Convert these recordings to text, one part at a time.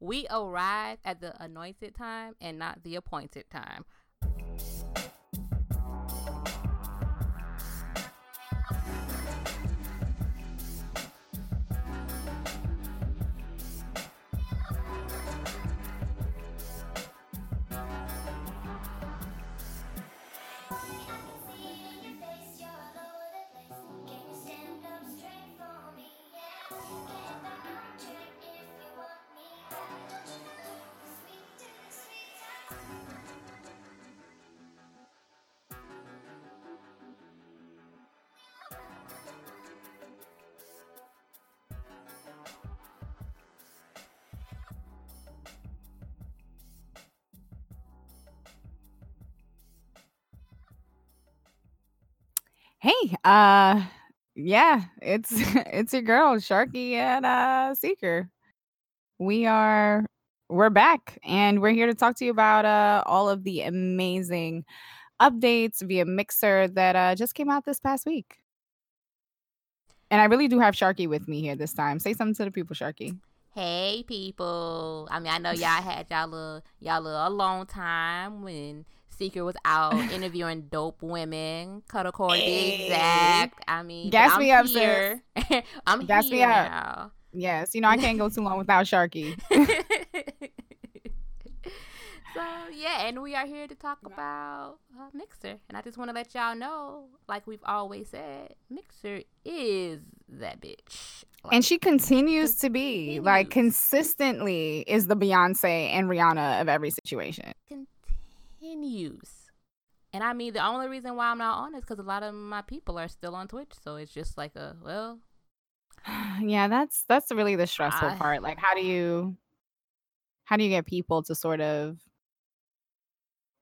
we arrive at the anointed time and not the appointed time. Uh, yeah, it's it's your girl Sharky and uh Seeker. We are we're back and we're here to talk to you about uh all of the amazing updates via Mixer that uh just came out this past week. And I really do have Sharky with me here this time. Say something to the people, Sharky. Hey people. I mean I know y'all had y'all little y'all little alone time when Seeker was out interviewing dope women, Cuddle Core Hey. exact. I mean, Gas me up, here. I'm Gas me here up. now. Yes, you know I can't go too long without Sharky. so yeah, and we are here to talk about uh, Mixer, and I just want to let y'all know, like we've always said, Mixer is that bitch. Like, And she continues to be like consistently is the Beyonce and Rihanna of every situation. Continues. And I mean, the only reason why I'm not on is because a lot of my people are still on Twitch. So it's just like a, well, Yeah, that's that's really the stressful I- part. Like how do you how do you get people to sort of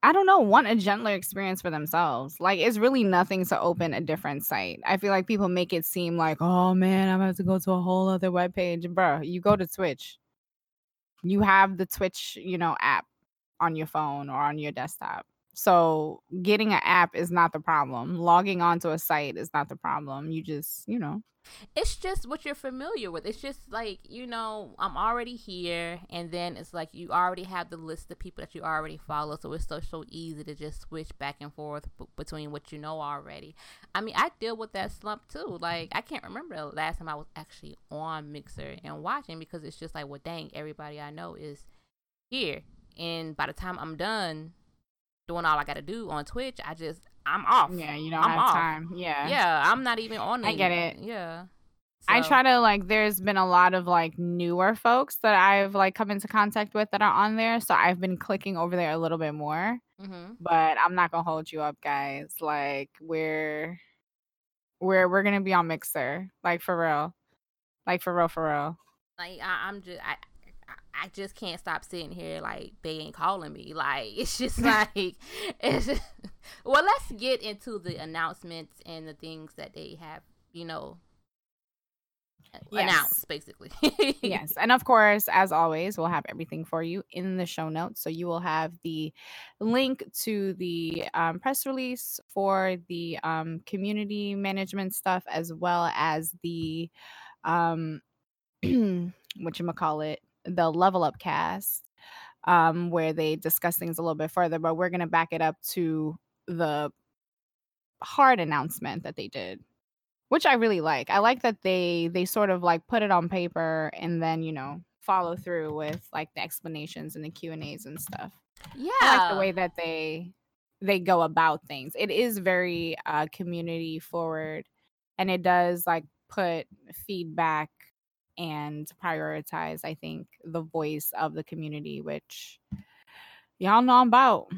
I don't know, want a gentler experience for themselves. Like it's really nothing to open a different site. I feel like people make it seem like, oh man, I'm about to go to a whole other webpage. Bruh, you go to Twitch. You have the Twitch, you know, app on your phone or on your desktop. So getting an app is not the problem. Logging onto a site is not the problem. You just, you know. it's just what you're familiar with. It's just like, you know, I'm already here. And then it's like you already have the list of people that you already follow. So it's so, so easy to just switch back and forth b- between what you know already. I mean, I deal with that slump too. Like, I can't remember the last time I was actually on Mixer and watching because it's just like, well, dang, everybody I know is here. And by the time I'm done doing all I got to do on Twitch, I just, I'm off. Yeah, you don't I'm have off. time. Yeah. Yeah, I'm not even on I get it. Yeah. I try to like there's been a lot of like newer folks that I've like come into contact with that are on there. So I've been clicking over there a little bit more. Mm-hmm. But I'm not gonna hold you up, guys. Like we're we're we're gonna be on Mixer. Like for real. Like for real, for real. Like I, I'm just I, I just can't stop sitting here like they ain't calling me. Like it's just like it's just, well let's get into the announcements and the things that they have, you know, Yes. announced basically. yes. And of course, as always, we'll have everything for you in the show notes. So you will have the link to the um, press release for the um, community management stuff, as well as the um, what you call it, the level up cast, um, where they discuss things a little bit further. But we're gonna back it up to the hard announcement that they did which I really like. I like that they they sort of like put it on paper and then you know follow through with like the explanations and the Q and A's and stuff. yeah. I like the way that they they go about things. It is very uh, community forward, and it does like put feedback and prioritize. I think the voice of the community, which y'all know I'm about.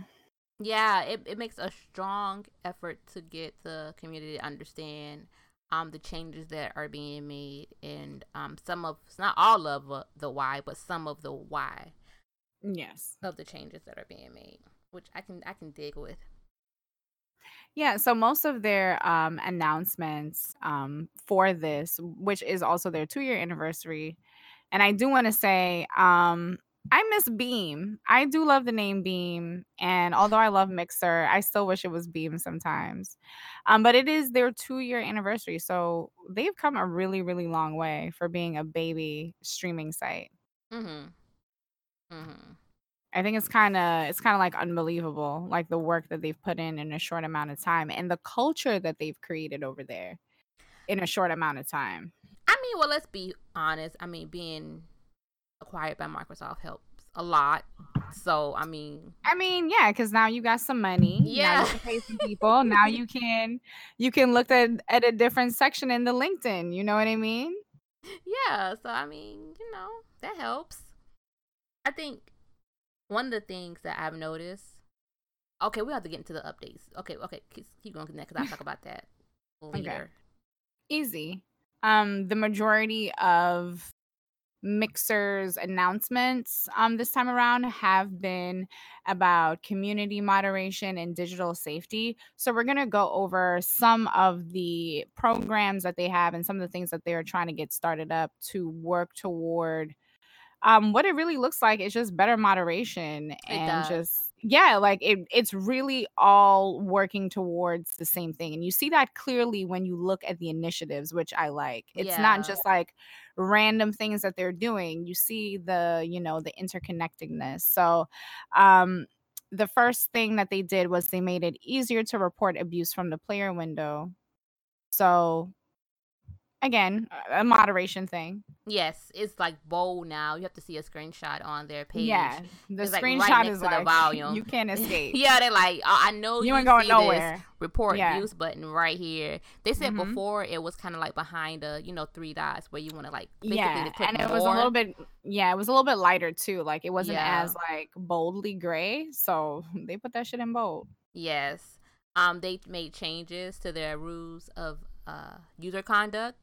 Yeah, it, it makes a strong effort to get the community to understand um the changes that are being made and um some of it's not all of uh, the why, but some of the why Yes. of the changes that are being made, which I can I can dig with. Yeah, so most of their um, announcements um, for this, which is also their two year anniversary, and I do want to say um, I miss Beam. I do love the name Beam, and although I love Mixer, I still wish it was Beam sometimes. Um, but it is their two year anniversary, so they've come a really, really long way for being a baby streaming site. Mm-hmm. Mm-hmm. I think it's kind of it's kind of like unbelievable, like the work that they've put in in a short amount of time and the culture that they've created over there in a short amount of time. I mean, well, let's be honest. I mean, being acquired by Microsoft helps a lot. So, I mean, I mean, yeah, because now you got some money. Yeah, you pay some people. now you can you can look at at a different section in the LinkedIn. You know what I mean? Yeah. So, I mean, you know, that helps. I think one of the things that I've noticed. Okay, we have to get into the updates. Okay, okay, keep going next because I'll talk about that later. Okay. Easy. Um, the majority of Mixer's announcements um, this time around have been about community moderation and digital safety. So, we're going to go over some of the programs that they have and some of the things that they're trying to get started up to work toward um, what it really looks like is just better moderation it and does. just yeah like it it's really all working towards the same thing and you see that clearly when you look at the initiatives which i like it's yeah. not just like random things that they're doing you see the you know the interconnectedness so um the first thing that they did was they made it easier to report abuse from the player window so again a moderation thing. Yes it's like bold now. You have to see a screenshot on their page. Yeah the it's screenshot like right is like the volume. you can't escape. Yeah they're like oh, i know you, you ain't going nowhere. report yeah. use button right here. They said mm-hmm. before it was kind of like behind a you know three dots where you want to like yeah and it more. was a little bit yeah it was a little bit lighter too like it wasn't yeah. as like boldly gray so they put that shit in bold. Yes um they made changes to their rules of uh user conduct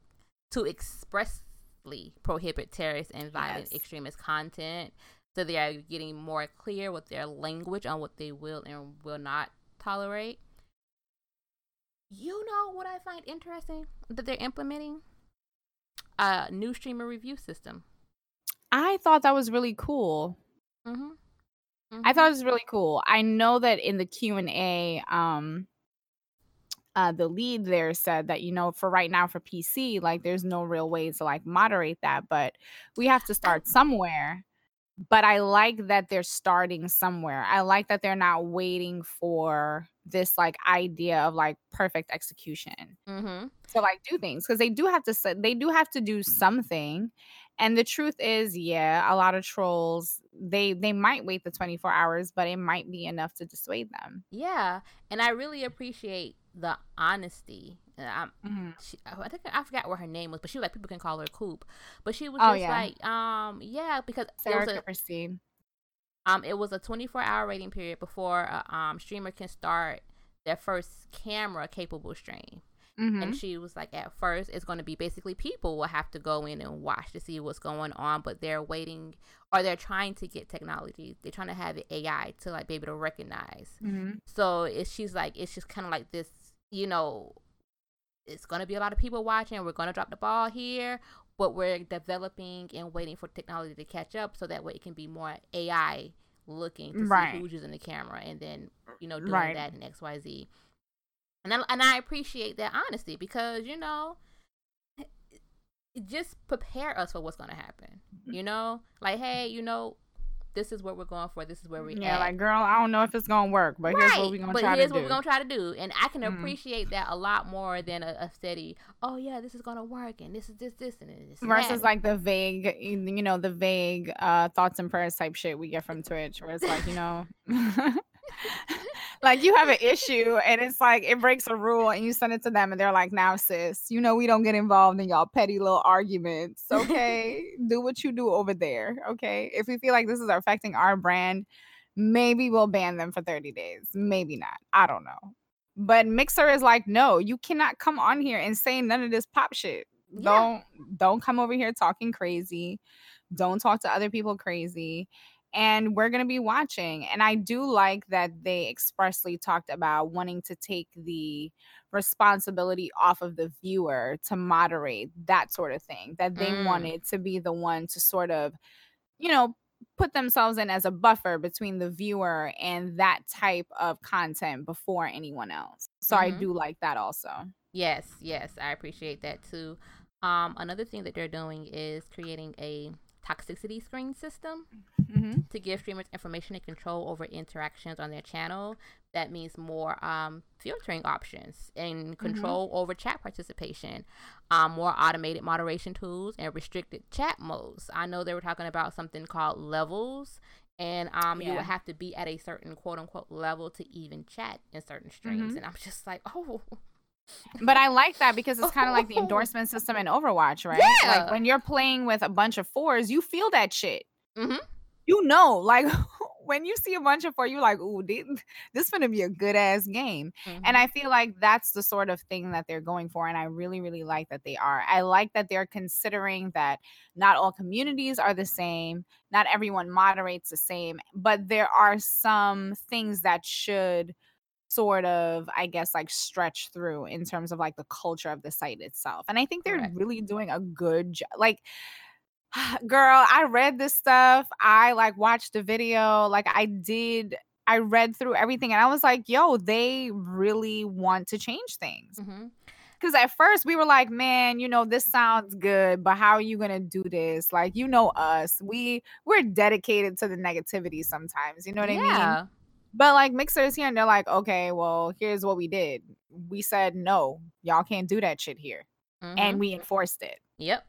to expressly prohibit terrorist and violent yes. extremist content. So they are getting more clear with their language on what they will and will not tolerate. You know what I find interesting that they're implementing? A new streamer review system. I thought that was really cool. Mm-hmm. Mm-hmm. I thought it was really cool. I know that in the Q and A, um, uh, the lead there said that you know for right now for pc like there's no real way to like moderate that but we have to start somewhere but i like that they're starting somewhere i like that they're not waiting for this like idea of like perfect execution mm-hmm. to like do things because they do have to they do have to do something and the truth is yeah a lot of trolls they they might wait the 24 hours but it might be enough to dissuade them yeah and i really appreciate the honesty. I, mm-hmm. she, I think I forgot what her name was, but she was like people can call her Coop, but she was oh, just yeah. like, um, yeah, because Sarah it was a, Um, it was a 24 hour rating period before a um streamer can start their first camera capable stream. Mm-hmm. And she was like, at first, it's going to be basically people will have to go in and watch to see what's going on, but they're waiting or they're trying to get technology. They're trying to have AI to like be able to recognize. Mm-hmm. So it's she's like, it's just kind of like this you know, it's going to be a lot of people watching. We're going to drop the ball here, but we're developing and waiting for technology to catch up so that way it can be more AI looking to right. see who's using the camera and then, you know, doing right. that in XYZ. And I, and I appreciate that honesty because, you know, it just prepare us for what's going to happen. Mm-hmm. You know, like, hey, you know, this is what we're going for. This is where we yeah, at. like girl, I don't know if it's gonna work, but right. here's what we're gonna but try here's to what do. we're gonna try to do, and I can mm. appreciate that a lot more than a, a, steady. Oh yeah, this is gonna work, and this is this this and this. Versus like the vague, you know, the vague uh, thoughts and prayers type shit we get from Twitch, where it's like you know. like you have an issue and it's like it breaks a rule and you send it to them and they're like now sis you know we don't get involved in y'all petty little arguments okay? Do what you do over there okay? If we feel like this is affecting our brand maybe we'll ban them for 30 days maybe not i don't know. But mixer is like no you cannot come on here and say none of this pop shit. Yeah. don't don't come over here talking crazy. Don't talk to other people crazy and we're going to be watching. And I do like that they expressly talked about wanting to take the responsibility off of the viewer to moderate that sort of thing, that they mm. wanted to be the one to sort of, you know, put themselves in as a buffer between the viewer and that type of content before anyone else. So mm-hmm. I do like that also. Yes, yes, I appreciate that too. Um, another thing that they're doing is creating a toxicity screen system Mm-hmm. to give streamers information and control over interactions on their channel. That means more um, filtering options and control over chat participation, um, more automated moderation tools, and restricted chat modes. I know they were talking about something called levels. And um, you would have to be at a certain quote unquote level to even chat in certain streams. Mhm. And I'm just like, oh, But I like that because it's kind of like the endorsement system in Overwatch, right? Yeah. Like when you're playing with a bunch of fours, you feel that shit. Mhm. You know, like when you see a bunch of four, you're like, "Ooh, thi- this gonna be a good ass game." Mhm. And I feel like that's the sort of thing that they're going for, and I really, really like that they are. I like that they're considering that not all communities are the same, not everyone moderates the same, but there are some things that should sort of i guess like stretch through in terms of like the culture of the site itself and i think they're Correct. really doing a good job like girl i read this stuff i like watched the video like i did i read through everything and i was like yo they really want to change things mm-hmm because at first we were like man you know this sounds good but how are you gonna do this like you know us we we're dedicated to the negativity sometimes you know what i mean yeah. But like mixers here and they're like, okay, well, here's what we did. We said no, y'all can't do that shit here. Mhm. And we enforced it. Yep.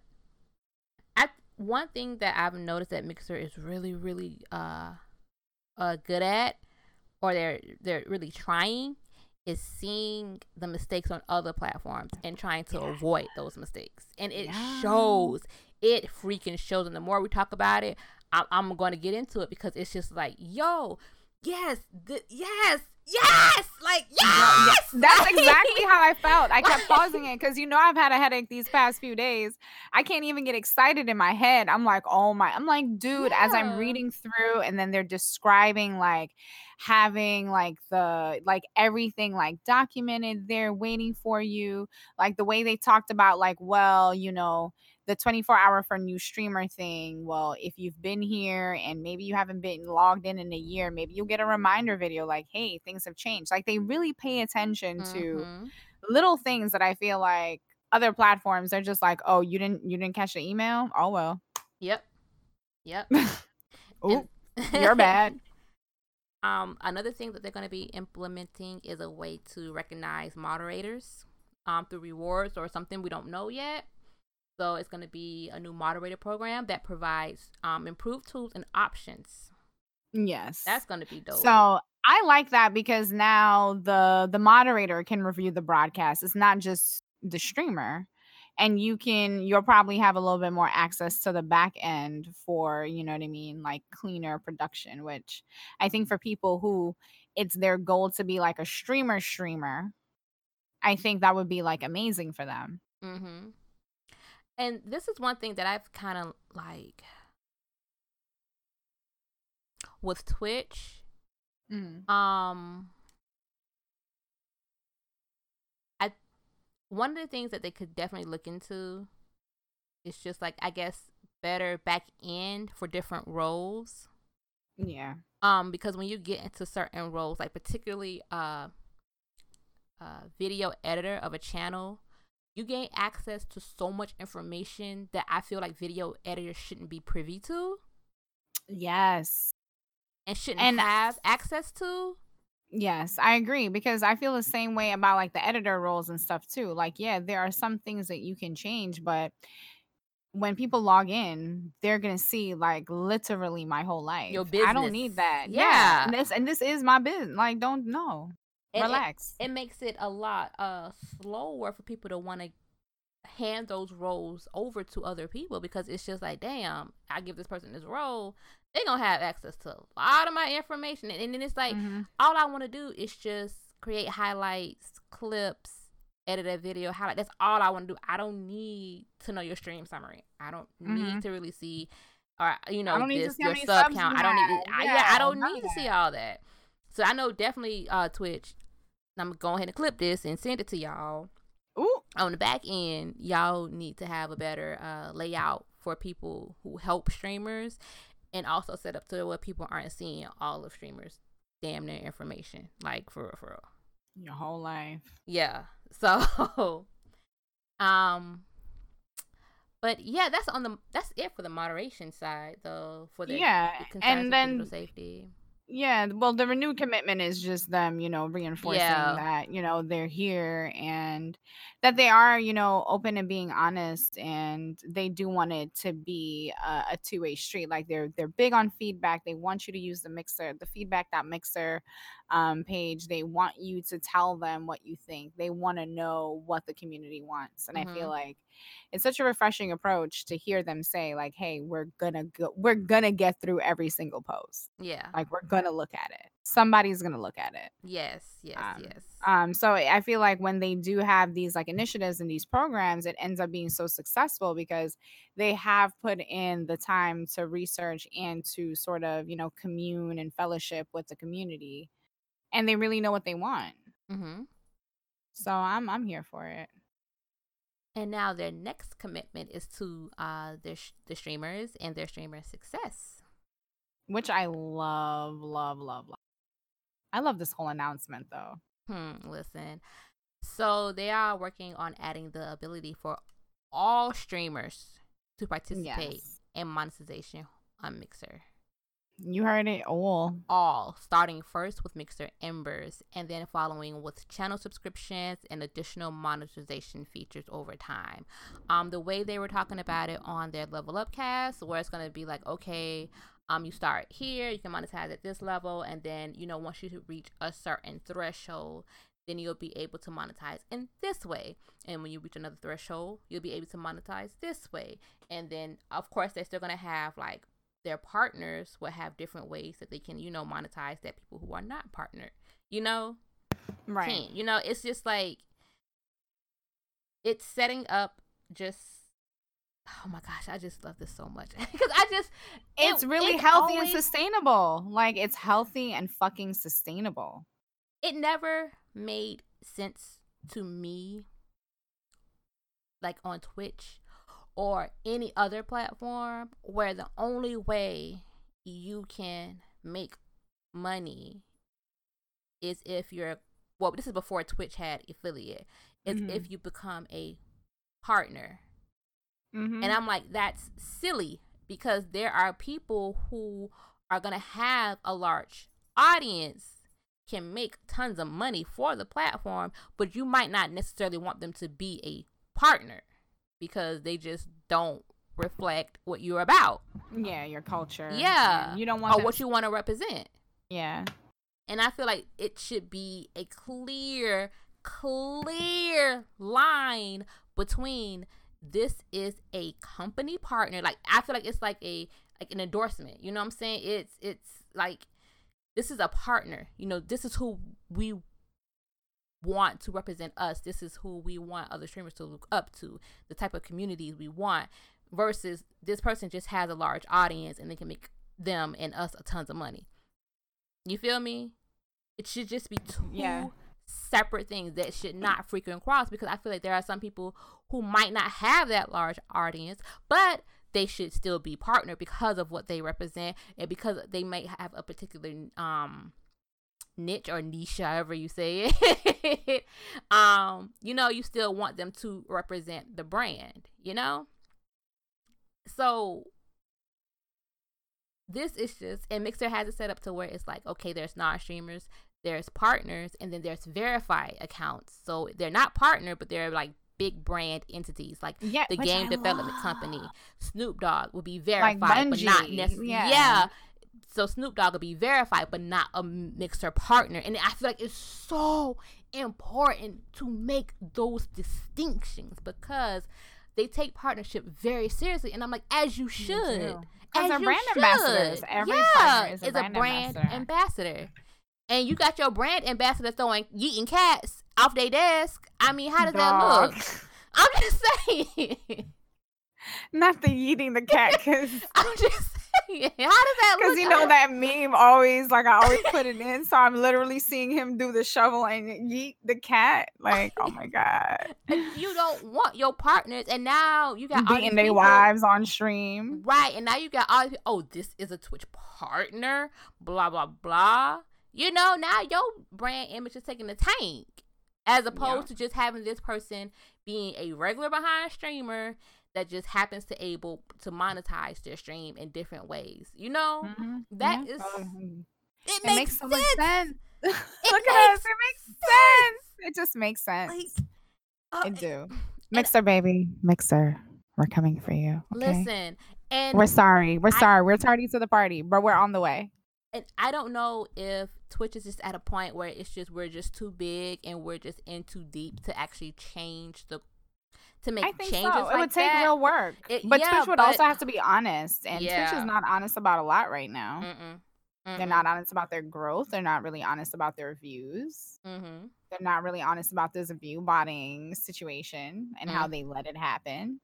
I one thing that I've noticed that Mixer is really, really uh uh good at, or they're they're really trying, is seeing the mistakes on other platforms and trying to Yeah. avoid those mistakes. And it Yeah. shows. It freaking shows. And the more we talk about it, I'm, I'm going to get into it because it's just like, yo, yes, th- yes, yes, like yes. That's exactly how I felt. I kept pausing it because you know I've had a headache these past few days. I can't even get excited in my head. I'm like, oh my, I'm like, dude, as I'm reading through and then they're describing like having like the like everything like documented there waiting for you. Like the way they talked about, like, well, you know, the 24 hour for new streamer thing. Well, if you've been here and maybe you haven't been logged in in a year, maybe you'll get a reminder video like, hey, things have changed. Like they really pay attention to Mhm. little things that I feel like other platforms they're just like, oh, you didn't you didn't catch the email? Oh well. Yep. Yep. And- you're bad. Um, another thing that they're going to be implementing is a way to recognize moderators um, through rewards or something we don't know yet. So it's going to be a new moderator program that provides um, improved tools and options. Yes. That's going to be dope. So I like that because now the the moderator can review the broadcast. It's not just the streamer. And you can you'll probably have a little bit more access to the back end for, you know what I mean, like cleaner production, which I think for people who it's their goal to be like a streamer streamer, I think that would be like amazing for them. hmm And this is one thing that I've kind of like with Twitch. Um, I one of the things that they could definitely look into is just like I guess better back end for different roles. Yeah. Um, because when you get into certain roles, like particularly uh, uh, video editor of a channel, you gain access to so much information that I feel like video editors shouldn't be privy to Yes. and shouldn't And- have access to. Yes, I agree because I feel the same way about like the editor roles and stuff too. Like, yeah, there are some things that you can change, but when people log in, they're gonna see like literally my whole life. Your business. I don't need that. Yeah. Yeah. And this and this is my business. Like, don't know. And it- Relax. it makes it a lot uh slower for people to want to hand those roles over to other people because it's just like damn i give this person this role they gonna have access to a lot of my information. And, and then it's like Mhm. all i want to do is just create highlights clips edit a video highlight that's all i want to do. I don't need to know your stream summary. I don't need Mhm. to really see or you know need this your sub count i don't need to, I, yeah, Yeah, i don't need of to see all that. So i know definitely uh twitch i'm gonna go ahead and clip this and send it to y'all Ooh. on the back end, y'all need to have a better uh, layout for people who help streamers and also set up to where people aren't seeing all of streamers damn near information. Like for real, for real. Your whole life. Yeah. So um But yeah, that's on the that's it for the moderation side though for the Yeah, and then safety. Yeah, well, the renewed commitment is just them, you know, reinforcing Yeah. that, you know, they're here and that they are, you know, open and being honest and they do want it to be a, a two-way street. Like they're they're big on feedback. They want you to use the mixer, the feedback that mixer um page. They want you to tell them what you think. They want to know what the community wants. And I feel Mhm. like it's such a refreshing approach to hear them say like, "Hey, we're gonna go we're gonna get through every single post." Yeah. like we're gonna look at it somebody's gonna look at it Yes. Yes. um yes. um so i feel like when they do have these like initiatives and these programs it ends up being so successful because they have put in the time to research and to sort of you know commune and fellowship with the community and they really know what they want mm-hmm. so i'm i'm here for it And now their next commitment is to uh their sh- the streamers and their streamer success. which i love love love love i love this whole announcement though Hmm. Listen. So they are working on adding the ability for all streamers to participate yes in monetization on Mixer. You heard it all all, starting first with Mixer Embers and then following with channel subscriptions and additional monetization features over time. Um, the way they were talking about it on their Level Up cast, where it's gonna be like, okay, um, you start here, you can monetize at this level, and then you know once you reach a certain threshold, then you'll be able to monetize in this way. And when you reach another threshold, you'll be able to monetize this way. And then of course they're still gonna have like their partners will have different ways that they can, you know, monetize that people who are not partnered, you know, right can. You know, it's just like it's setting up just oh my gosh, I just love this so much. Because I just it- it's really it's healthy always- and sustainable. Like it's healthy and fucking sustainable. it never made sense to me like on Twitch or any other platform where the only way you can make money is if you're well this is before Twitch had affiliate is Mhm. if you become a partner Mm-hmm. and I'm like, that's silly because there are people who are going to have a large audience, can make tons of money for the platform, but you might not necessarily want them to be a partner because they just don't reflect what you're about yeah, your culture. Yeah. you don't want or what you want to represent. Yeah, And I feel like it should be a clear, clear line between this is a company partner. Like I feel like it's like a like an endorsement. You know what I'm saying? It's it's like this is a partner. You know, this is who we want to represent us. This is who we want other streamers to look up to. The type of communities we want versus this person just has a large audience and they can make them and us a tons of money. You feel me? It should just be two Yeah. separate things that should not frequent cross because I feel like there are some people who might not have that large audience, but they should still be partnered because of what they represent and because they might have a particular um niche or niche, however you say it. um, you know, you still want them to represent the brand, you know? So this is just and Mixer has it set up to where it's like, okay, there's non streamers, there's partners, and then there's verified accounts. So they're not partner, but they're like big brand entities. Like yeah. the game I development love. company, Snoop Dogg will be verified, but not necessarily. yeah. Yeah. So Snoop Dogg will be verified, but not a mixer partner. And I feel like it's so important to make those distinctions because they take partnership very seriously. And I'm like, as you should. As you brand should. Every yeah, partner is a is brand, ambassador. ambassador. And you got your brand ambassador throwing yeeting cats off their desk. I mean, how does that look? I'm just saying. Not the eating the cat, because I'm just How does that look? Because you know that meme always like I always put it in, so I'm literally seeing him do the shovel and yeet the cat. Like, oh my god, you don't want your partners, and now you got all beating their wives on stream. right? And now you got all. these- Oh, this is a Twitch partner. Blah blah blah. You know, now your brand image is taking the tank, as opposed to just having this person being a regular behind streamer that just happens to able to monetize their stream in different ways. You know, Mhm. that Yeah. is Oh, it, it makes, makes so much sense. sense. Look It at us. makes It makes sense. It just makes sense. Like, uh, it do. Mixer, baby. Mixer. We're coming for you. Okay? Listen, and We're sorry. We're I- sorry. We're tardy to the party, but we're on the way. and I don't know if Twitch is just at a point where it's just we're just too big and we're just in too deep to actually change the to make I think changes. so. like it would take that. real work. It- but yeah, Twitch would but- also have to be honest. And Twitch is not honest about a lot right now. Mm-mm. They're not honest about their growth. They're not really honest about their views. Mm-hmm. They're not really honest about this view botting situation and how Mm. they let it happen.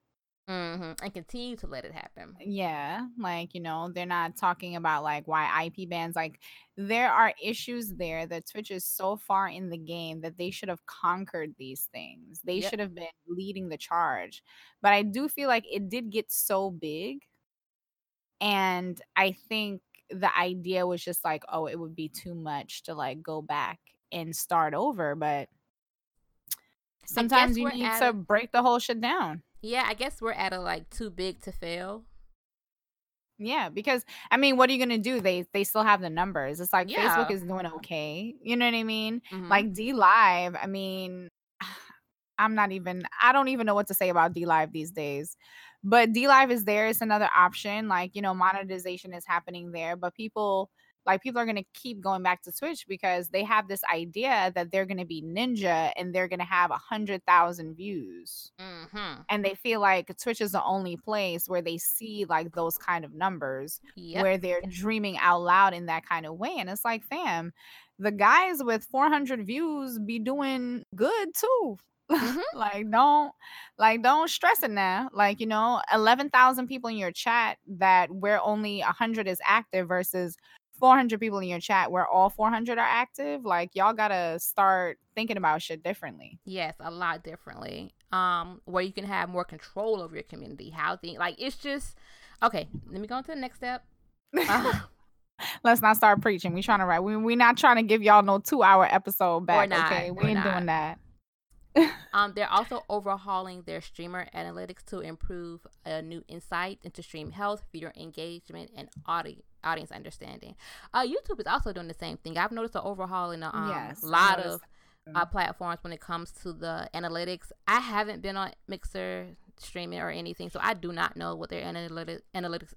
Mm-hmm. And continue to let it happen. Yeah, like you know, they're not talking about like why IP bans. Like there are issues there that Twitch is so far in the game that they should have conquered these things. They Yep. should have been leading the charge. But I do feel like it did get so big, and I think the idea was just like, oh, it would be too much to like go back and start over. But sometimes you need to a- break the whole shit down. Yeah, I guess we're at a like too big to fail. Yeah, because I mean, what are you gonna do? They they still have the numbers. It's like Yeah. Facebook is doing okay. You know what I mean? Mhm. Like DLive. I mean, I'm not even. I don't even know what to say about DLive these days. But DLive is there. It's another option. Like you know, monetization is happening there. But people like people are gonna keep going back to Twitch because they have this idea that they're gonna be ninja and they're gonna have a hundred thousand views mm-hmm. and they feel like Twitch is the only place where they see like those kind of numbers Yep. where they're dreaming out loud in that kind of way. And it's like, fam, the guys with 400 views be doing good too. Mhm. like don't like don't stress it now like you know 11,000 people in your chat that where only 100 is active versus 400 people in your chat where all 400 are active like y'all gotta start thinking about shit differently Yes, a lot differently. Um, where you can have more control over your community. How things like it's just okay. Let me go on to the next step. Uh, Let's not start preaching. We trying to write. We we not trying to give y'all no two hour episode back. not, okay, we ain't not. doing that. Um, they're also overhauling their streamer analytics to improve a new insight into stream health, viewer engagement, and audi- audience understanding. Uh, YouTube is also doing the same thing. I've noticed an overhaul in a um, Yes, lot of uh, platforms when it comes to the analytics. I haven't been on Mixer streaming or anything, so I do not know what their analytics analytics.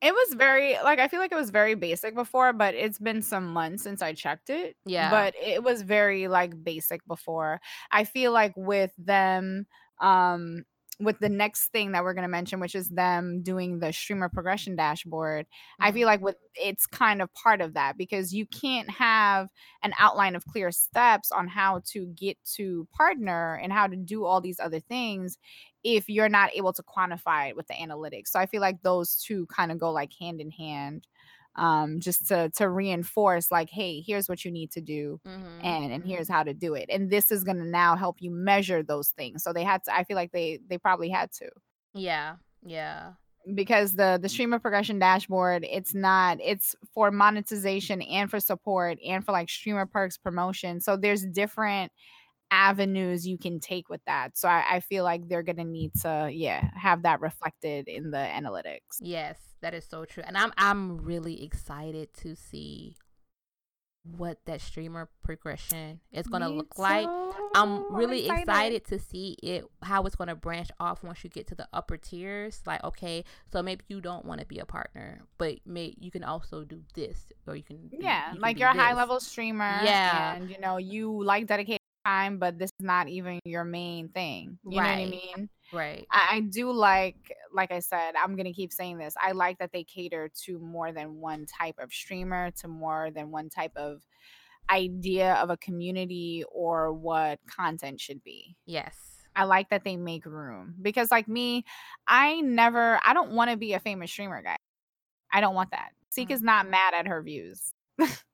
It was very like I feel like it was very basic before, but it's been some months since I checked it. Yeah. But it was very like basic before. I feel like with them um with the next thing that we're going to mention which is them doing the streamer progression dashboard i Mhm. feel like with it's kind of part of that because you can't have an outline of clear steps on how to get to partner and how to do all these other things if you're not able to quantify it with the analytics so i feel like those two kind of go like hand in hand um just to to reinforce like hey here's what you need to do Mhm. and and here's how to do it and this is going to now help you measure those things so they had to i feel like they they probably had to. Yeah, yeah, because the the streamer progression dashboard it's not it's for monetization and for support and for like streamer perks promotion so there's different avenues you can take with that so i, I feel like they're gonna need to yeah have that reflected in the analytics. Yes, that is so true. And I'm I'm really excited to see what that streamer progression is gonna Me look like. I'm really excited. to see it how it's going to branch off once you get to the upper tiers. Like, okay, so maybe you don't want to be a partner, but may you can also do this, or you can yeah you can like you're a high level streamer Yeah. and you know you like dedicated time but this is not even your main thing you know what i mean right? I, I do like like i said i'm gonna keep saying this i like that they cater to more than one type of streamer to more than one type of idea of a community or what content should be Yes. I like that they make room because, like me, I never, I don't want to be a famous streamer guy. I don't want that. Seek Mhm. is not mad at her views.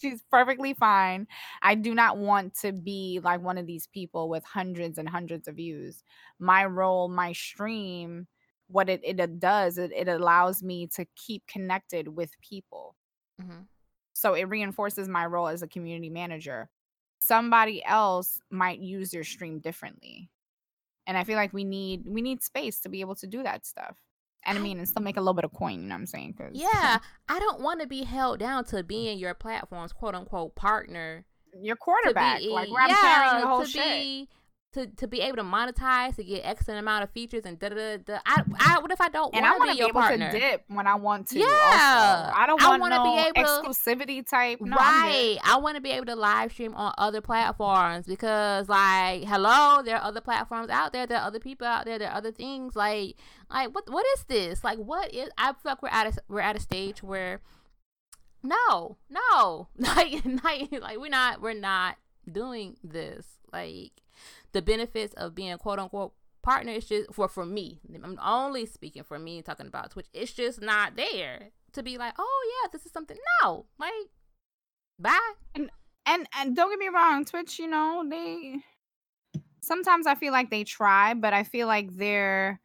She's perfectly fine. I do not want to be like one of these people with hundreds and hundreds of views. My role, my stream, what it, it does, it, it allows me to keep connected with people. Mm-hmm. So it reinforces my role as a community manager. Somebody else might use your stream differently. and I feel like we need we need space to be able to do that stuff. And I mean, and still make a little bit of coin. You know what I'm saying? Cause Yeah, I don't want to be held down to being your platform's quote unquote partner. your To quarterback, be, like where I'm yeah, carrying the whole to shit. be to, to be able to monetize to get X amount of features and da da da. I, I what if I don't and I want to to be be your able partner? to dip when I want to. Yeah. also. I don't I want wanna no be able- exclusivity type. No, right. I want to be able to live stream on other platforms because, like, hello, there are other platforms out there. There are other people out there. There are other things. Like, like what what is this? Like, what is? I feel like we're at a we're at a stage where, no, no, like, like, like we're not we're not doing this. Like, the benefits of being quote unquote partner is just for for me. I'm only speaking for me talking about Twitch. It's just not there to be like, oh yeah, this is something. No, like, bye. And and and don't get me wrong, Twitch, you know, they sometimes I feel like they try, but I feel like their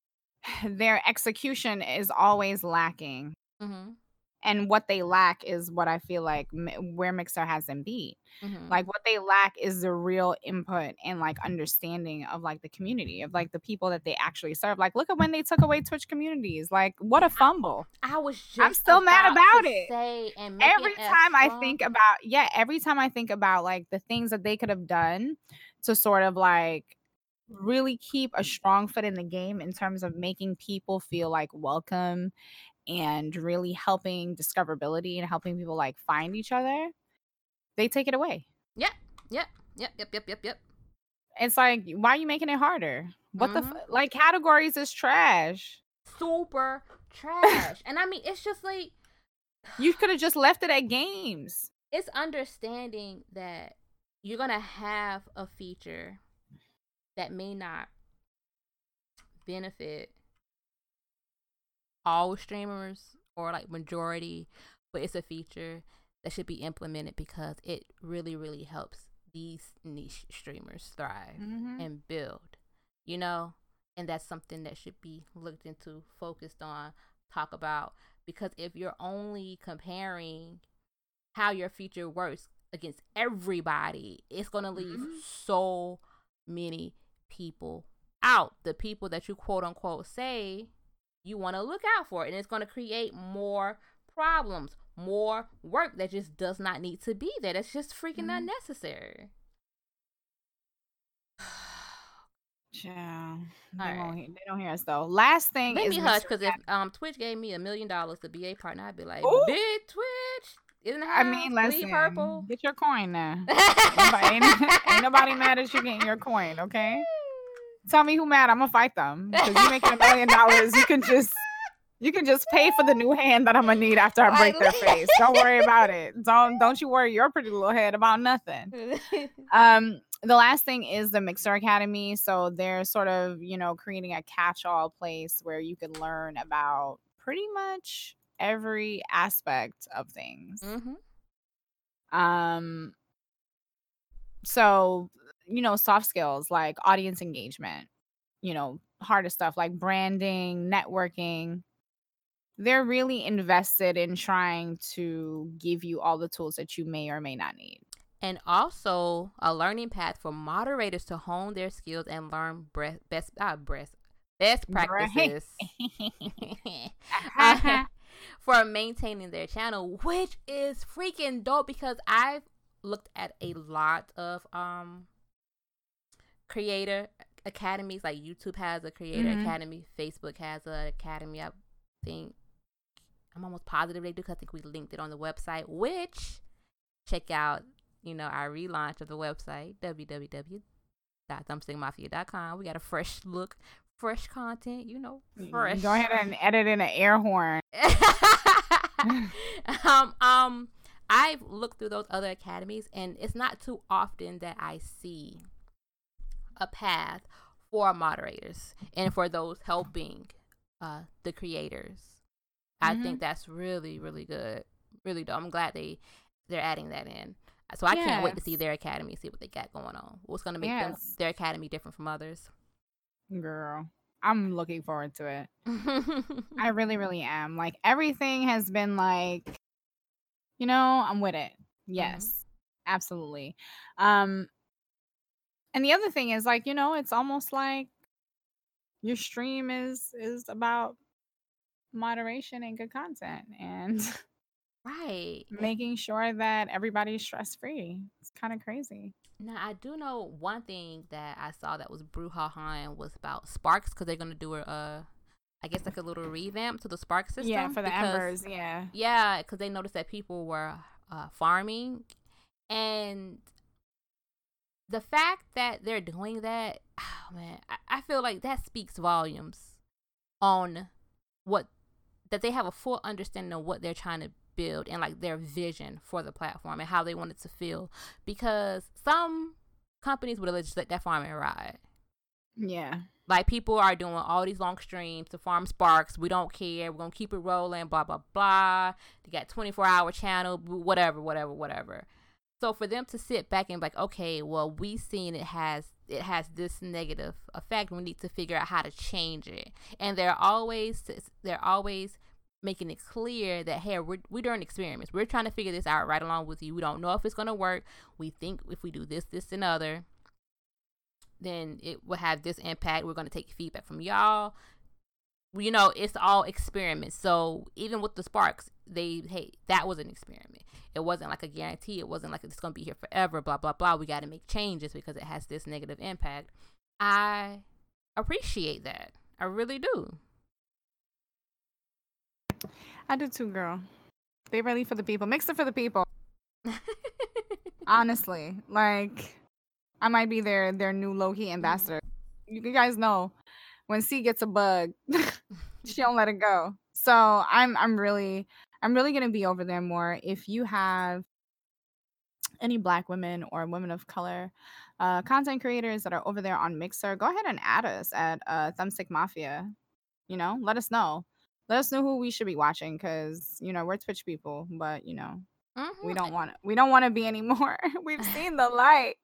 their execution is always lacking. Mm-hmm. And what they lack is what I feel like where Mixer has them beat. Mm-hmm. Like what they lack is the real input and like understanding of like the community of like the people that they actually serve. Like look at when they took away Twitch communities. Like what a fumble. I was just I'm still mad about it. Say and make every it time I think about yeah, every time I think about like the things that they could have done to sort of like really keep a strong foot in the game in terms of making people feel like welcome and really helping discoverability and helping people like find each other, they take it away. Yeah. Yep, yep, yep, yep, yep, yep. It's like, why are you making it harder? What the Mhm. f- like categories is trash. Super trash. and I mean, it's just like You could have just left it at games. it's understanding that you're gonna have a feature that may not benefit all streamers or like majority, but it's a feature that should be implemented because it really, really helps these niche streamers thrive Mhm. and build, you know? And that's something that should be looked into, focused on, talk about. Because if you're only comparing how your feature works against everybody, it's going to leave Mhm. so many people out. The people that you quote unquote say you want to look out for. It. And it's going to create more problems, more work that just does not need to be there. That's just freaking Mhm. unnecessary. Yeah, they, All right. hear- they don't hear us though. Last thing is me hush because if um Twitch gave me a million dollars to be a partner, I'd be like, Ooh. big Twitch. Isn't it? I mean, listen, purple. get your coin now. Nobody, ain't, ain't nobody mad at you getting your coin, okay? Tell me who mad. I'm gonna fight them because you making a million dollars. You can just you can just pay for the new hand that I'm gonna need after I break their face. Don't worry about it. Don't don't you worry your pretty little head about nothing. Um, the last thing is the Mixer Academy. So they're sort of you know creating a catch-all place where you can learn about pretty much every aspect of things. hmm Um so you know soft skills like audience engagement, you know, harder stuff like branding, networking. They're really invested in trying to give you all the tools that you may or may not need. And also a learning path for moderators to hone their skills and learn best uh, best best practices uh, for maintaining their channel, which is freaking dope because I've looked at a lot of um creator academies like YouTube has a creator Mhm. academy, Facebook has an academy. I think I'm almost positive they do 'cause I think we linked it on the website, which check out, you know, our relaunch of the website, www.thumbstickmafia.com. We got a fresh look, fresh content, you know, fresh. Go ahead and edit in an air horn. um, um, I've looked through those other academies, and it's not too often that I see a path for moderators and for those helping uh, the creators. I Mhm. think that's really, really good. Really dope. I'm glad they they're adding that in. So I can't wait to see their academy, see what they got going on. What's going to make them their academy different from others? Girl, I'm looking forward to it. I really, really am. Like everything has been like, you know, I'm with it. Yes, absolutely. Um, And the other thing is like, you know, it's almost like your stream is is about moderation and good content and Right. making sure that everybody's stress free. It's kind of crazy. Now I do know one thing that I saw that was brouhaha was about Sparks because they're gonna do a, uh, I guess like a little revamp to the Spark system. Yeah, for the because- embers. Yeah. Yeah, because they noticed that people were uh, farming, and the fact that they're doing that, oh man, I, I feel like that speaks volumes on what that they have a full understanding of what they're trying to build and like their vision for the platform and how they want it to feel. Because some companies would have just let that farming ride. Yeah. Like people are doing all these long streams to farm sparks. We don't care. We're gonna keep it rolling. Blah blah blah. They got twenty four hour channel. Whatever, whatever, whatever. So for them to sit back and be like, okay, well, we seen it has it has this negative effect. We need to figure out how to change it. And they're always they're always making it clear that hey, we're we're doing experiments. We're trying to figure this out right along with you. We don't know if it's gonna work. We think if we do this, this, and other, then it will have this impact. We're gonna take feedback from y'all. You know, it's all experiments. So even with the sparks, they hey, that was an experiment. It wasn't like a guarantee. It wasn't like it's gonna be here forever. Blah blah blah. We got to make changes because it has this negative impact. I appreciate that. I really do. I do too, girl. They really for the people. Mixer for the people. Honestly. Like I might be their their new low key mm-hmm. ambassador. You guys know when C gets a bug, she don't let it go. So I'm I'm really I'm really gonna be over there more. If you have any black women or women of color uh, content creators that are over there on Mixer, go ahead and add us at uh, Thumbstick Mafia. You know, let us know. Let us know who we should be watching because you know we're Twitch people, but you know we Mhm. don't want. We don't want to be anymore. We've seen the light.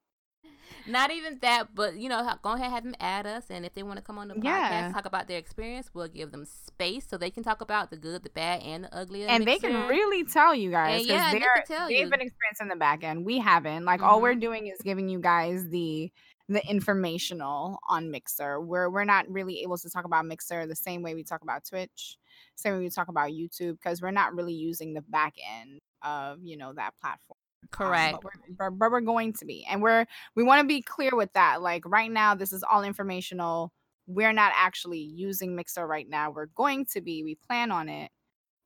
Not even that, but you know, go ahead have them add us, and if they want to come on the podcast, Yeah. talk about their experience, we'll give them space so they can talk about the good, the bad, and the ugly. and they can really tell you guys And because yeah, they tell they've you. been experiencing the back end. We haven't. Like all we're Mhm. doing is giving you guys the the informational on Mixer. We're we're not really able to talk about Mixer the same way we talk about Twitch, same way we talk about YouTube because we're not really using the back end of you know that platform. Um, correct. but, we're, but, we're going to be, and we're we want to be clear with that. Like right now, this is all informational. We're not actually using Mixer right now. We're going to be. We plan on it,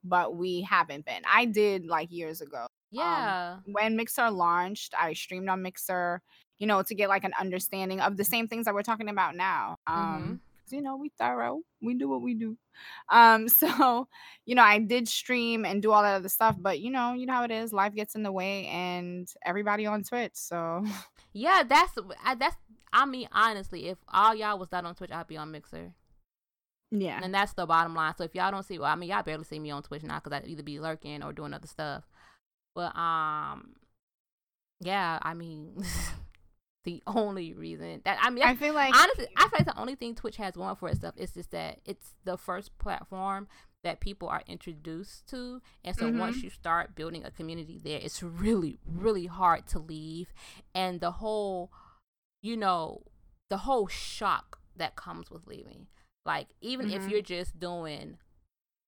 but we haven't been. I did like years ago yeah. when Mixer launched. I streamed on Mixer, you know, to get like an understanding of the same things that we're talking about now. Um, 'cause, you know, we thorough. We do what we do. Um, so you know, I did stream and do all that other stuff, but you know, you know how it is. Life gets in the way, and everybody on Twitch. So Yeah, that's I, that's. I mean, honestly, if all y'all was not on Twitch, I'd be on Mixer, yeah, and that's the bottom line. So if y'all don't see, well, I mean, y'all barely see me on Twitch now because I either be lurking or doing other stuff. But um, yeah, I mean, the only reason that I mean, I feel like honestly, I feel like the only thing Twitch has going for itself is just that it's the first platform that people are introduced to, and so once you start building a community there, it's really, really hard to leave, and the whole, you know, the whole shock that comes with leaving. Like even if Mhm. you're just doing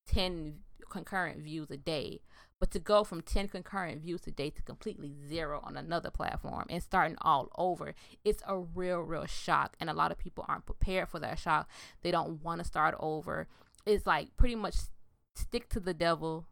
ten concurrent views a day, but to go from 10 concurrent views a day to completely zero on another platform and starting all over, it's a real, real shock. And a lot of people aren't prepared for that shock. They don't want to start over. It's like pretty much stick to the devil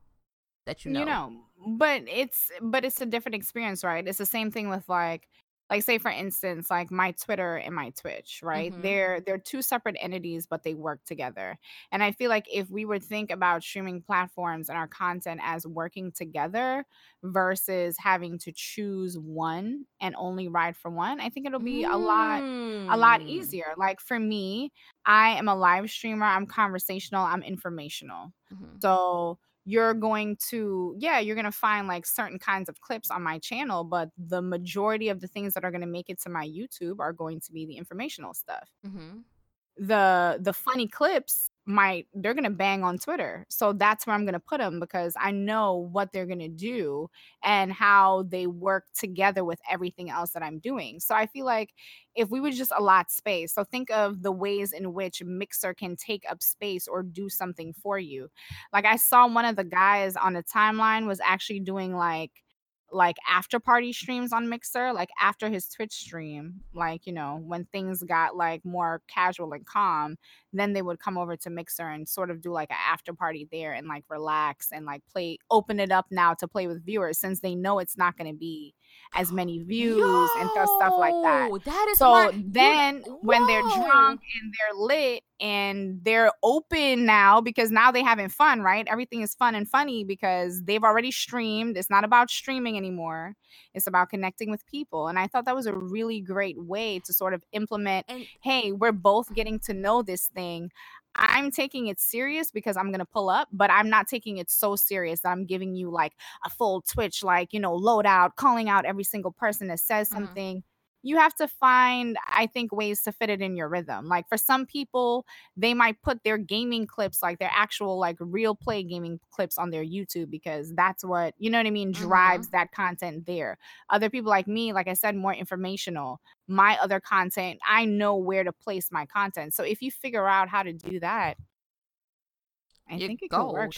that you know. you know but it's but it's a different experience right it's the same thing with like like say for instance like my twitter and my twitch right Mhm. they're they're two separate entities but they work together and i feel like if we would think about streaming platforms and our content as working together versus having to choose one and only ride for one i think it'll be a lot a lot Mm. easier like for me i am a live streamer i'm conversational i'm informational mm-hmm. so you're going to, yeah, you're going to find like certain kinds of clips on my channel, but the majority of the things that are going to make it to my YouTube are going to be the informational stuff. Mhm. The the funny clips might they're going to bang on Twitter. So that's where I'm going to put them because I know what they're going to do and how they work together with everything else that I'm doing. So I feel like if we would just allot space. So think of the ways in which Mixer can take up space or do something for you. Like I saw one of the guys on the timeline was actually doing like like after party streams on Mixer, like after his Twitch stream, like, you know, when things got like more casual and calm, then they would come over to Mixer and sort of do like an after party there and like relax and like play, open it up now to play with viewers since they know it's not going to be as many views Yo, and stuff like that. That is so then when they're drunk and they're lit and they're open now because now they're having fun, right? Everything is fun and funny because they've already streamed. It's not about streaming anymore. It's about connecting with people. And I thought that was a really great way to sort of implement, and, hey, we're both getting to know this thing. I'm taking it serious because I'm gonna pull up, but I'm not taking it so serious that I'm giving you like a full Twitch, like you know, loadout, calling out every single person that says mm-hmm. You have to find i think ways to fit it in your rhythm like for some people they might put their gaming clips like their actual like real play gaming clips on their youtube because that's what you know what i mean drives mm-hmm. that content there other people like me like i said more informational my other content i know where to place my content so if you figure out how to do that i You're think it gold. could work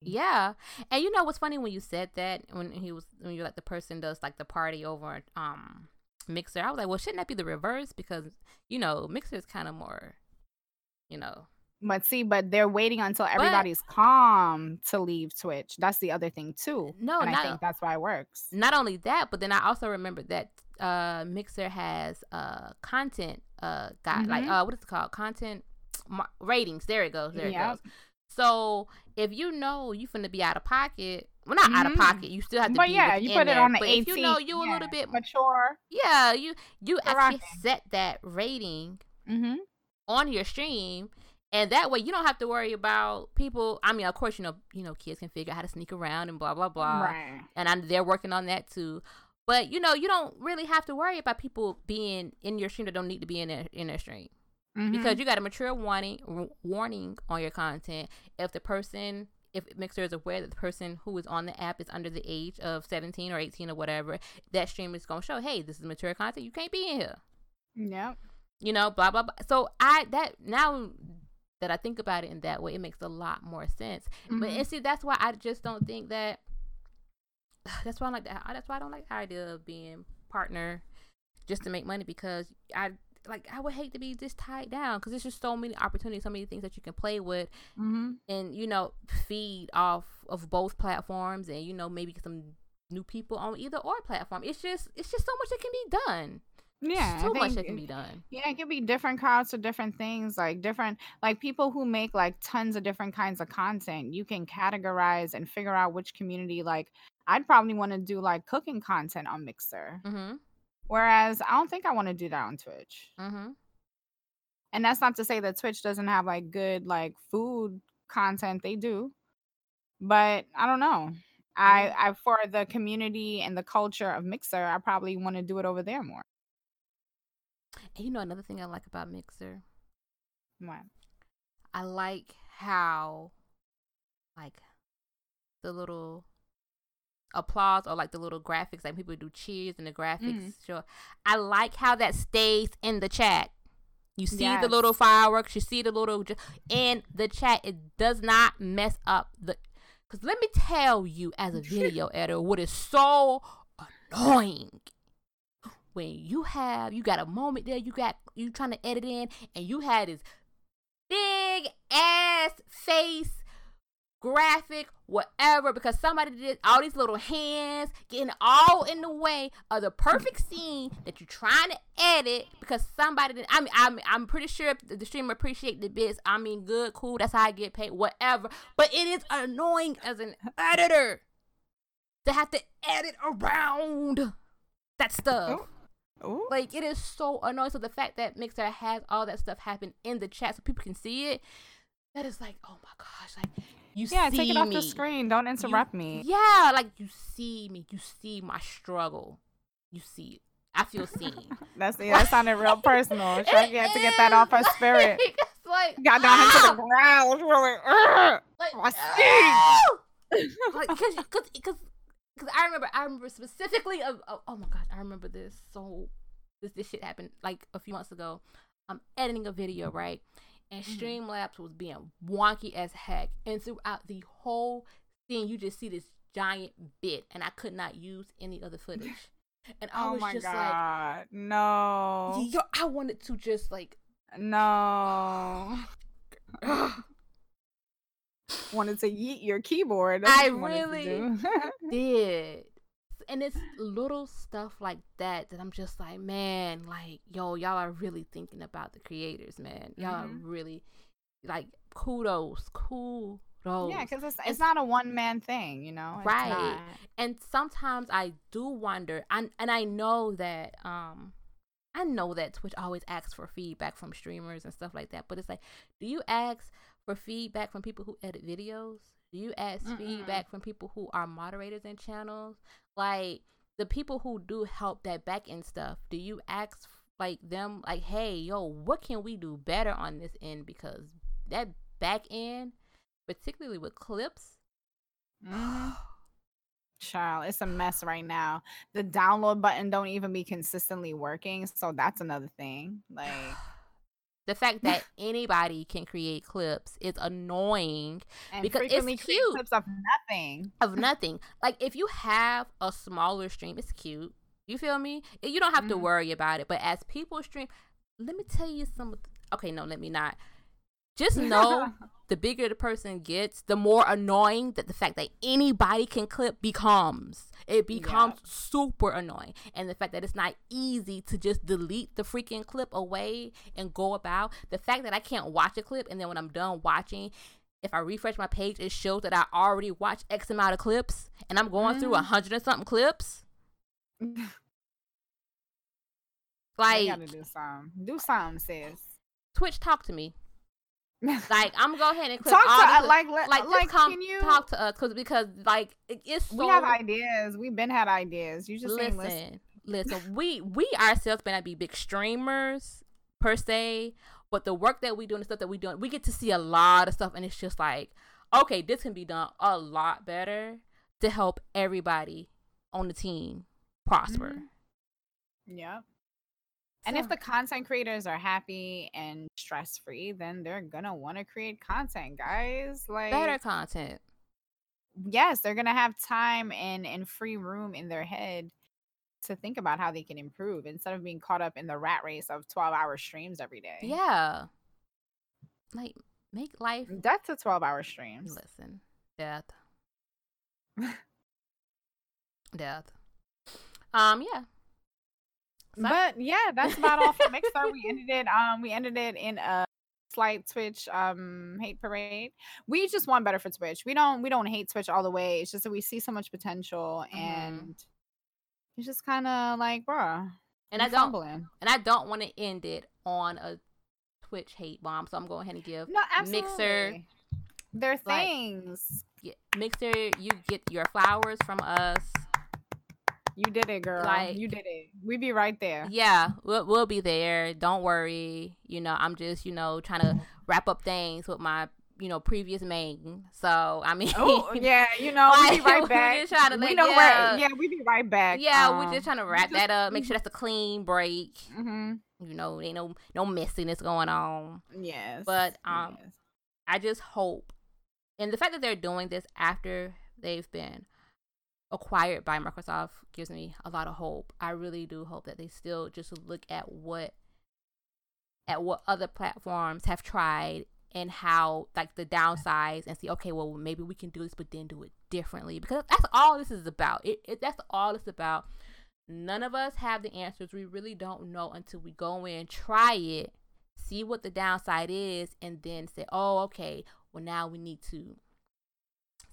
yeah. And you know what's funny when you said that when he was when you're like the person does like the party over um Mixer. I was like, well, shouldn't that be the reverse? Because you know, Mixer is kind of more, you know. But see, but they're waiting until everybody's but, calm to leave Twitch. That's the other thing too. No, and not, I think that's why it works. Not only that, but then I also remember that uh Mixer has uh content uh got mm-hmm. like uh what is it called? Content ratings. There it goes. There yep. it goes. So if you know you're gonna be out of pocket, well not mm-hmm. out of pocket, you still have to. But yeah, you put it there. on the but 18, If you know you yeah, a little bit mature, yeah, you you actually set that rating mm-hmm. on your stream, and that way you don't have to worry about people. I mean, of course, you know, you know, kids can figure out how to sneak around and blah blah blah, right. and I'm, they're working on that too. But you know, you don't really have to worry about people being in your stream that don't need to be in their in their stream. Mm-hmm. Because you got a mature warning warning on your content. If the person if Mixer is aware that the person who is on the app is under the age of 17 or 18 or whatever, that stream is going to show, hey, this is mature content. You can't be in here. Yeah. You know, blah, blah, blah. So I, that, now that I think about it in that way, it makes a lot more sense. Mm-hmm. But, and see, that's why I just don't think that, that's why I like that. That's why I don't like the idea of being partner just to make money because I like I would hate to be just tied down because there's just so many opportunities, so many things that you can play with, mm-hmm. and you know feed off of both platforms, and you know maybe some new people on either or platform. It's just it's just so much that can be done. Yeah, so much that can be done. Yeah, it can be different crowds for different things, like different like people who make like tons of different kinds of content. You can categorize and figure out which community. Like, I'd probably want to do like cooking content on Mixer. Mm-hmm Whereas I don't think I want to do that on Twitch. Mm-hmm. And that's not to say that Twitch doesn't have like good like food content. They do, but I don't know. I, I for the community and the culture of Mixer, I probably want to do it over there more. And you know another thing I like about Mixer. What? I like how, like, the little applause or like the little graphics, like people do cheers and the graphics. Mm-hmm. Sure. I like how that stays in the chat. You see yes. the little fireworks, you see the little in the chat. It does not mess up the. Because let me tell you, as a video editor, what is so annoying when you have you got a moment there, you got you trying to edit in, and you had this big ass face graphic, whatever, because somebody did all these little hands getting all in the way of the perfect scene that you're trying to edit because somebody did. I mean, I'm, I'm pretty sure the streamer appreciate the bits. I mean, good, cool. That's how I get paid, whatever. But it is annoying as an editor to have to edit around that stuff. Ooh. Like it is so annoying. So the fact that Mixer has all that stuff happen in the chat so people can see it, that is like, oh my gosh, like you yeah, take it off me. the screen. Don't interrupt you, me. Yeah, like you see me. You see my struggle. You see it. I feel seen. That's yeah, that sounded real personal. To get, to get that off her spirit. like got down into ah! the ground. We're like, "Ugh, like, my ah! skin." like because because because I remember I remember specifically of, of oh my gosh I remember this so this this shit happened like a few months ago. I'm editing a video right, and Mhm. Streamlabs was being wonky as heck, and throughout the whole thing you just see this giant bit, and I could not use any other footage, and I oh was my just god, no, yo, I wanted to just like. no. Wanted to eat your keyboard. That's I really did. And it's little stuff like that that I'm just like, man, like, yo, y'all are really thinking about the creators, man. Y'all Mhm. are really like kudos, kudos. yeah, because it's, it's It's- not a one man thing, you know. It's Right. not. and sometimes I do wonder, and and I know that um I know that Twitch always asks for feedback from streamers and stuff like that, but it's like, do you ask for feedback from people who edit videos? Do you ask Mm-mm. feedback from people who are moderators and channels? Like the people who do help that back end stuff, do you ask like them like, hey, yo, what can we do better on this end? Because that back end, particularly with clips, Mhm. Child, it's a mess right now. The download button don't even be consistently working, so that's another thing. Like, the fact that anybody can create clips is annoying and Because it's cute. clips of nothing. of nothing. Like if you have a smaller stream, it's cute. You feel me? You don't have to Mhm. worry about it. But as people stream, let me tell you some. Okay, no, let me not. Just know the bigger the person gets, the more annoying that the fact that anybody can clip becomes. It becomes super annoying. And the fact that it's not easy to just delete the freaking clip away and go about. The fact that I can't watch a clip and then when I'm done watching, if I refresh my page, it shows that I already watched X amount of clips and I'm going through a Mhm. hundred and something clips. Like gotta do something. Do something, sis. Twitch talk to me. Like I'm gonna go ahead and Talk all to the uh, like let, like, like, come can you talk to us because because like it- it's so we have ideas. We've been had ideas. You just listen, listen. listen. We we ourselves may not be big streamers per se, but the work that we do and the stuff that we doing, we get to see a lot of stuff, and it's just like, okay, this can be done a lot better to help everybody on the team prosper. Mhm. Yep. And if the content creators are happy and stress free, then they're gonna want to create content, guys. Like better content, yes, they're gonna have time and and free room in their head to think about how they can improve instead of being caught up in the rat race of 12 hour streams every day. yeah. Like make life That's to 12 hour streams. Listen, death. death. Um, yeah. So- But yeah, that's about all for Mixer. We ended it. Um, we ended it in a slight Twitch um hate parade. We just want better for Twitch. We don't we don't hate Twitch all the way. It's just that we see so much potential Mhm. and it's just kind of like, bruh. and I don't fumbling. and I don't want to end it on a Twitch hate bomb, so I'm going ahead and give No, Mixer, their They're like- things. yeah, Mixer. You get your flowers from us. You did it, girl. like- you did it. We be right there. Yeah, we'll we'll be there. Don't worry. You know, I'm just you know trying to wrap up things with my you know previous main. So I mean, Oh yeah, you know we be Like, right we back. trying to we let- know yeah. where. Yeah, we be right back. yeah, um, we're just trying to wrap just- that up. Make sure that's a clean break. Mm-hmm. You know, ain't no no messiness going on. Yes. But, um, yes. I just hope, and the fact that they're doing this after they've been acquired by Microsoft gives me a lot of hope. I really do hope that they still just look at what at what other platforms have tried and how like the downsides and see okay well maybe we can do this but then do it differently. Because that's all this is about. It, it that's all it's about. None of us have the answers. We really don't know until we go in try it see what the downside is and then say oh okay well now we need to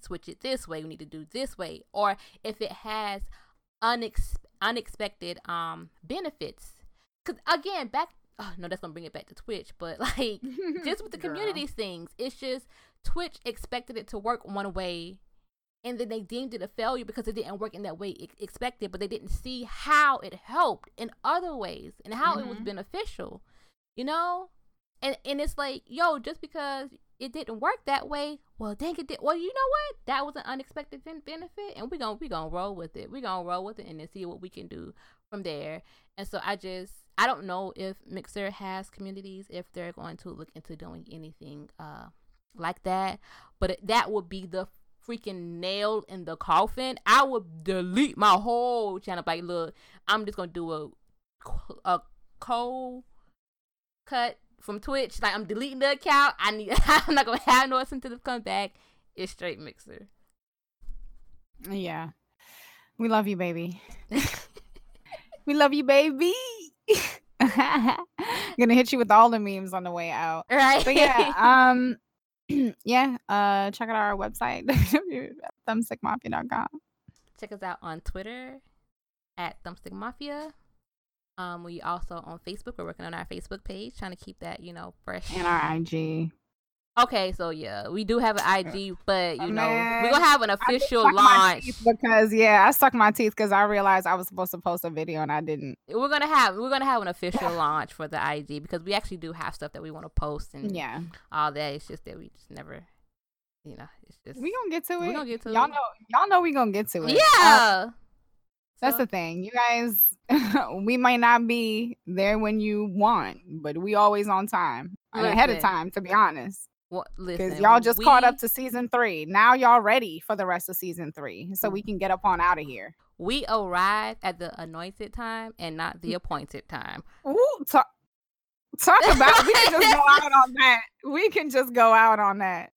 switch it this way we need to do this way or if it has unex- unexpected um benefits because again back oh no that's gonna bring it back to twitch but like just with the Girl. communities things it's just twitch expected it to work one way and then they deemed it a failure because it didn't work in that way it expected but they didn't see how it helped in other ways and how it was Mhm. beneficial you know and and it's like, yo, just because it didn't work that way, well, dang it did. Well, you know what? That was an unexpected benefit, and we gonna we gonna roll with it. We're gonna roll with it and then see what we can do from there. And so I just I don't know if Mixer has communities if they're going to look into doing anything uh like that, but that would be the freaking nail in the coffin. I would delete my whole channel. Like, look, I'm just gonna do a a cold cut from Twitch. Like I'm deleting the account. I need. I'm not gonna have no incentive to come back. It's straight mixer. Yeah, we love you, baby. we love you, baby. gonna hit you with all the memes on the way out. Right. But yeah, um, yeah. Uh, check out our website thumbstickmafia.com. Check us out on Twitter at Thumbstick Mafia. Um, we also on Facebook. We're working on our Facebook page, trying to keep that you know fresh. And our IG. Okay, so yeah, we do have an IG, but you Oh, know man. we're gonna have an official launch. because yeah, I sucked my teeth because I realized I was supposed to post a video and I didn't. We're gonna have we're gonna have an official launch for the IG because we actually do have stuff that we want to post and Yeah, all that. It's just that we just never, you know, it's just we gonna get to it. we gonna get to y'all it. know, y'all know we gonna get to it. Uh, yeah. that's So- the thing, you guys. we might not be there when you want, but we always on time and ahead of time. To be honest, What, because y'all just caught up to season three. Now y'all ready for the rest of season three, Mm. so we can get up on out of here. we arrived at the anointed time and not the appointed time. Ooh, talk, talk about. we can just go out on that. We can just go out on that.